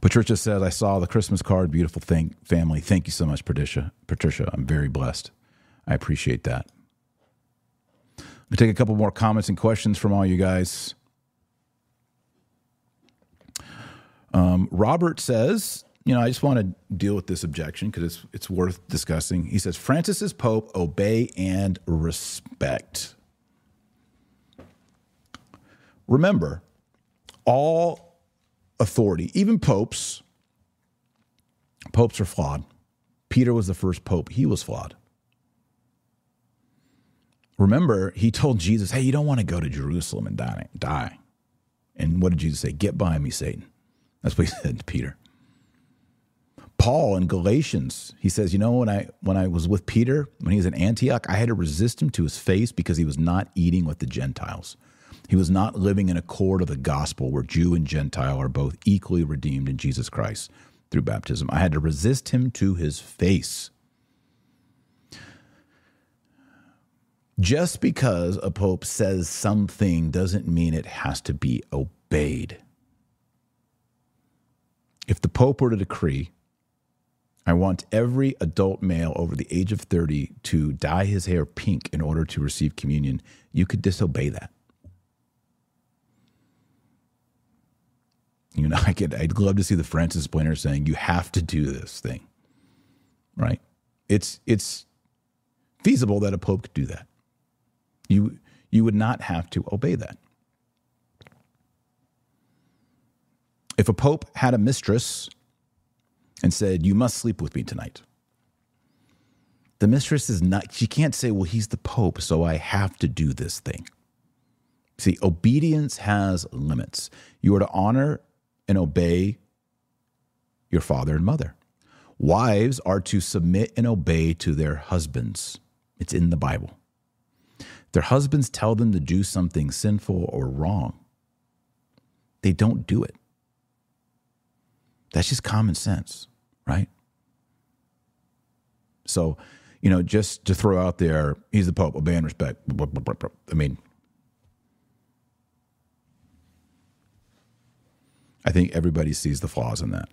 Patricia says, I saw the Christmas card. Beautiful thing, family. Thank you so much, Patricia. Patricia, I'm very blessed. I appreciate that. I'll take a couple more comments and questions from all you guys. Um, Robert says, you know, I just want to deal with this objection because it's it's worth discussing. He says, Francis is Pope, obey and respect. Remember, all authority, even popes, popes are flawed. Peter was the first pope, he was flawed. Remember, he told Jesus, Hey, you don't want to go to Jerusalem and die. die. And what did Jesus say? Get by me, Satan. That's what he said to Peter. Paul in Galatians, he says, you know, when I when I was with Peter, when he was in Antioch, I had to resist him to his face because he was not eating with the Gentiles. He was not living in accord of the gospel where Jew and Gentile are both equally redeemed in Jesus Christ through baptism. I had to resist him to his face. Just because a pope says something doesn't mean it has to be obeyed. If the pope were to decree, I want every adult male over the age of 30 to dye his hair pink in order to receive communion, you could disobey that. You know, I could, I'd love to see the Francis Splinter saying, you have to do this thing, right? It's, it's feasible that a pope could do that. You, you would not have to obey that. If a pope had a mistress and said, You must sleep with me tonight, the mistress is not, she can't say, Well, he's the pope, so I have to do this thing. See, obedience has limits. You are to honor and obey your father and mother. Wives are to submit and obey to their husbands. It's in the Bible. Their husbands tell them to do something sinful or wrong. They don't do it. That's just common sense, right? So, you know, just to throw out there, he's the Pope, obey and respect. I mean, I think everybody sees the flaws in that.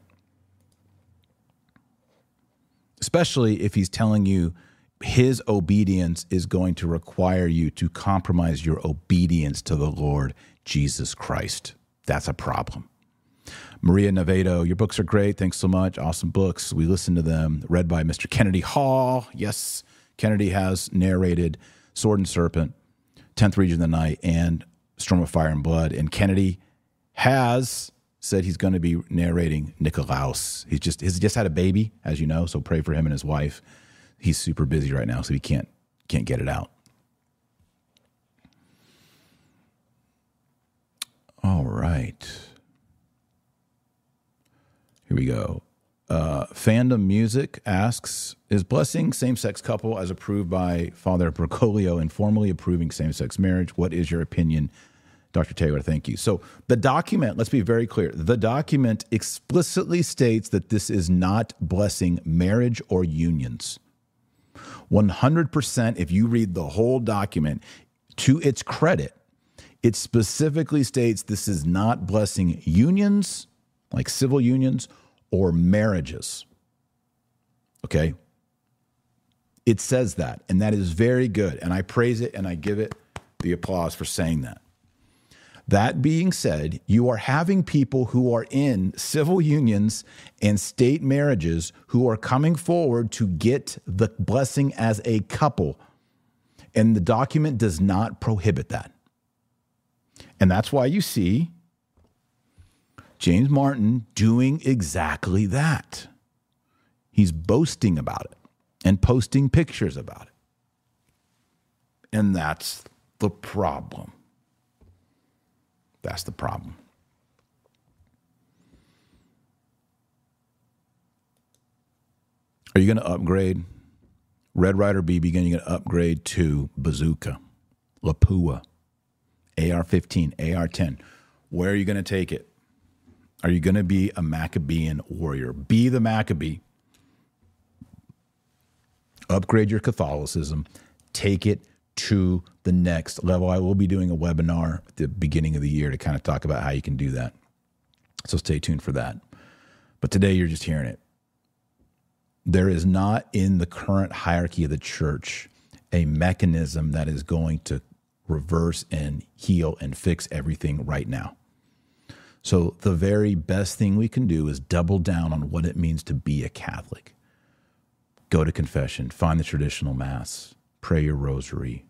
Especially if he's telling you his obedience is going to require you to compromise your obedience to the Lord Jesus Christ. That's a problem. Maria Navedo, your books are great. Thanks so much. Awesome books. We listen to them. Read by Mr. Kennedy Hall. Yes, Kennedy has narrated Sword and Serpent, 10th Region of the Night, and Storm of Fire and Blood. And Kennedy has said he's going to be narrating Nikolaus. He's just he's just had a baby, as you know, so pray for him and his wife he's super busy right now, so he can't can't get it out. All right. Here we go. Uh, Fandom Music asks Is blessing same sex couple as approved by Father Bergoglio and formally approving same sex marriage? What is your opinion, Dr. Taylor? Thank you. So, the document, let's be very clear the document explicitly states that this is not blessing marriage or unions. 100%, if you read the whole document, to its credit, it specifically states this is not blessing unions, like civil unions, or marriages. Okay? It says that, and that is very good. And I praise it and I give it the applause for saying that. That being said, you are having people who are in civil unions and state marriages who are coming forward to get the blessing as a couple. And the document does not prohibit that. And that's why you see James Martin doing exactly that. He's boasting about it and posting pictures about it. And that's the problem. That's the problem. Are you going to upgrade? Red Ryder BB gun, you're going to upgrade to Bazooka, Lapua, AR 15, AR 10. Where are you going to take it? Are you going to be a Maccabean warrior? Be the Maccabee. Upgrade your Catholicism. Take it to the next level. I will be doing a webinar at the beginning of the year to kind of talk about how you can do that. So stay tuned for that. But today you're just hearing it. There is not in the current hierarchy of the church a mechanism that is going to reverse and heal and fix everything right now. So, the very best thing we can do is double down on what it means to be a Catholic. Go to confession, find the traditional Mass, pray your rosary,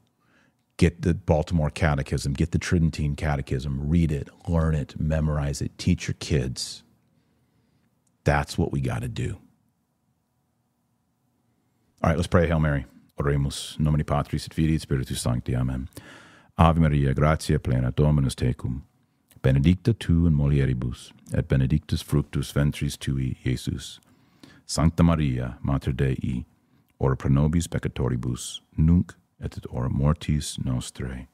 get the Baltimore Catechism, get the Tridentine Catechism, read it, learn it, memorize it, teach your kids. That's what we got to do. All right, let's pray. Hail Mary. Oremus, nomine Patris et Filii Spiritus Sancti. Amen. Ave Maria, gratia plena, Dominus tecum. Benedicta tu in mulieribus, et benedictus fructus ventris tui, Jesus. Sancta Maria, Mater Dei, ora pro nobis peccatoribus, nunc et ora mortis nostrae.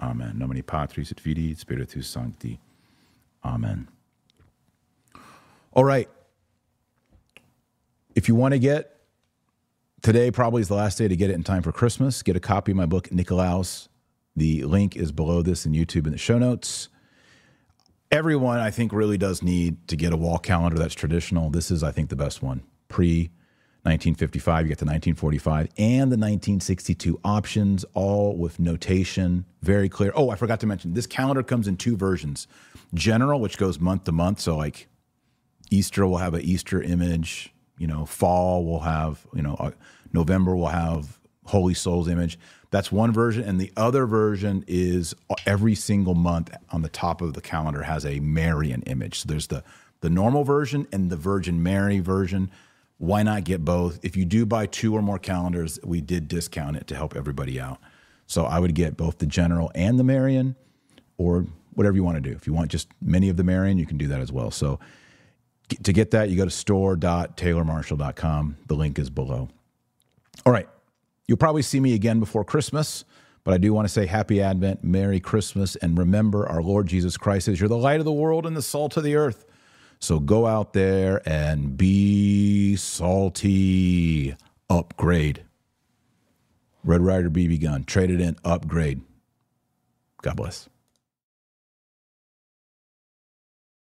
Amen. Nomine Patris et Filii et Spiritus Sancti. Amen. All right. If you want to get today probably is the last day to get it in time for Christmas. Get a copy of my book, Nikolaus. The link is below this in YouTube in the show notes. Everyone, I think, really does need to get a wall calendar that's traditional. This is, I think, the best one. Pre 1955, you get the 1945 and the 1962 options, all with notation, very clear. Oh, I forgot to mention this calendar comes in two versions general, which goes month to month. So, like Easter will have an Easter image, you know, fall will have, you know, uh, November will have Holy Souls image. That's one version. And the other version is every single month on the top of the calendar has a Marian image. So there's the, the normal version and the Virgin Mary version. Why not get both? If you do buy two or more calendars, we did discount it to help everybody out. So I would get both the general and the Marian, or whatever you want to do. If you want just many of the Marian, you can do that as well. So to get that, you go to store.taylormarshall.com. The link is below. All right. You'll probably see me again before Christmas, but I do want to say happy Advent, Merry Christmas, and remember our Lord Jesus Christ is you're the light of the world and the salt of the earth. So go out there and be salty. Upgrade. Red Ryder BB gun. Trade it in. Upgrade. God bless.